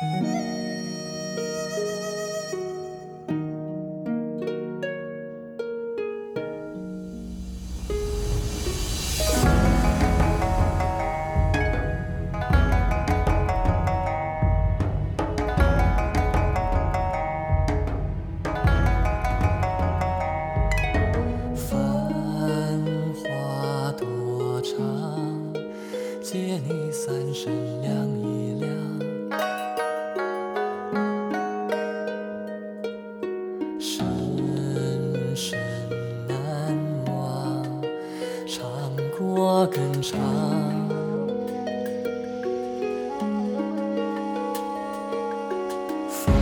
繁过更长。风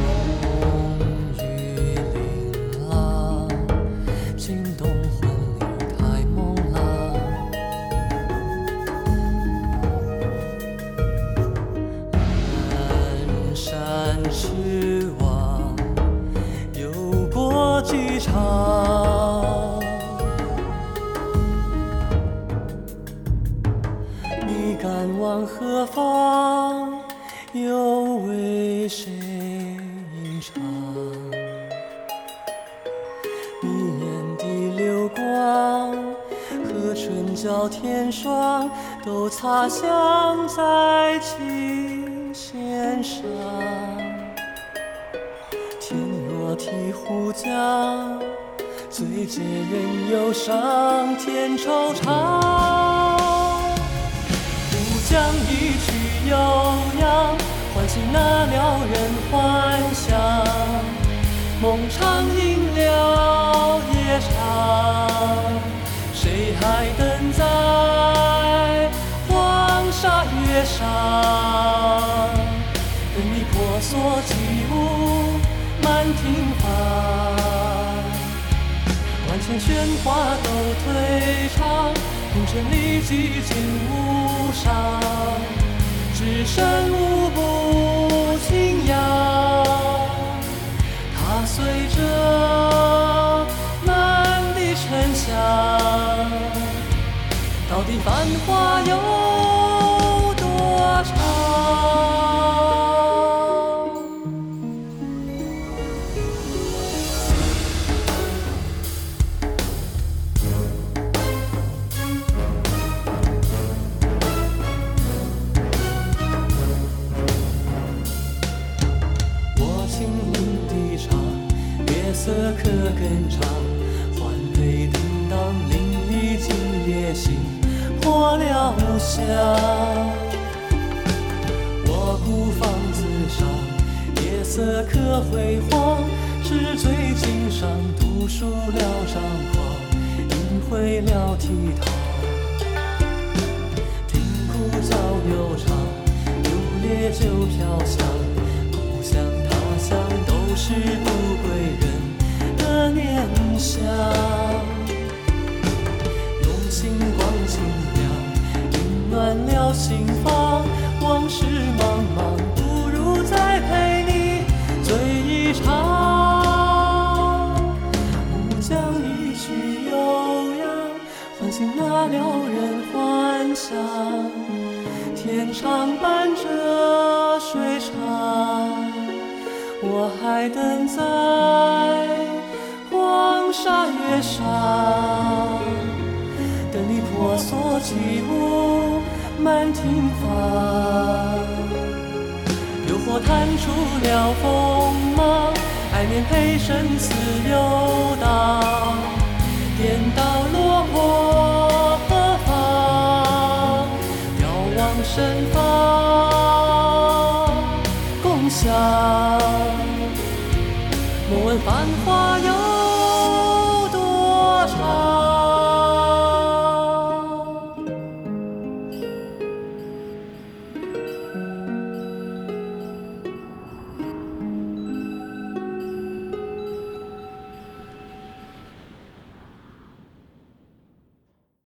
雨琳琅，惊动魂里太梦郎。阑珊痴望，有过几场。往何方？又为谁吟唱？你眼的流光，和唇角天霜都擦响在琴弦上。天若醍醐降，最解人忧伤，添惆怅。唱一曲悠扬，唤醒那撩人幻想。梦长应了夜长，谁还等在黄沙月上？等你婆娑起舞满庭芳，万千喧哗都退场，红尘里寂静无沙，只剩舞步轻扬。踏碎这满地沉香，到底繁华有可更长，环佩叮当，淋漓尽夜星破了香。我孤芳自赏，夜色可辉煌，纸醉金上，读书了张狂，吟回了倜傥。听古早悠长，有烈酒飘香，故乡他乡都是世茫茫，不如再陪你醉一场。吾将一曲悠扬唤醒那撩人幻想，天长伴着水长，我还等在黄沙月上，等你婆娑起舞。满庭芳。诱惑探出了锋芒，爱恋陪生死游荡，颠倒落魄何方？遥望身方，共享。莫问繁华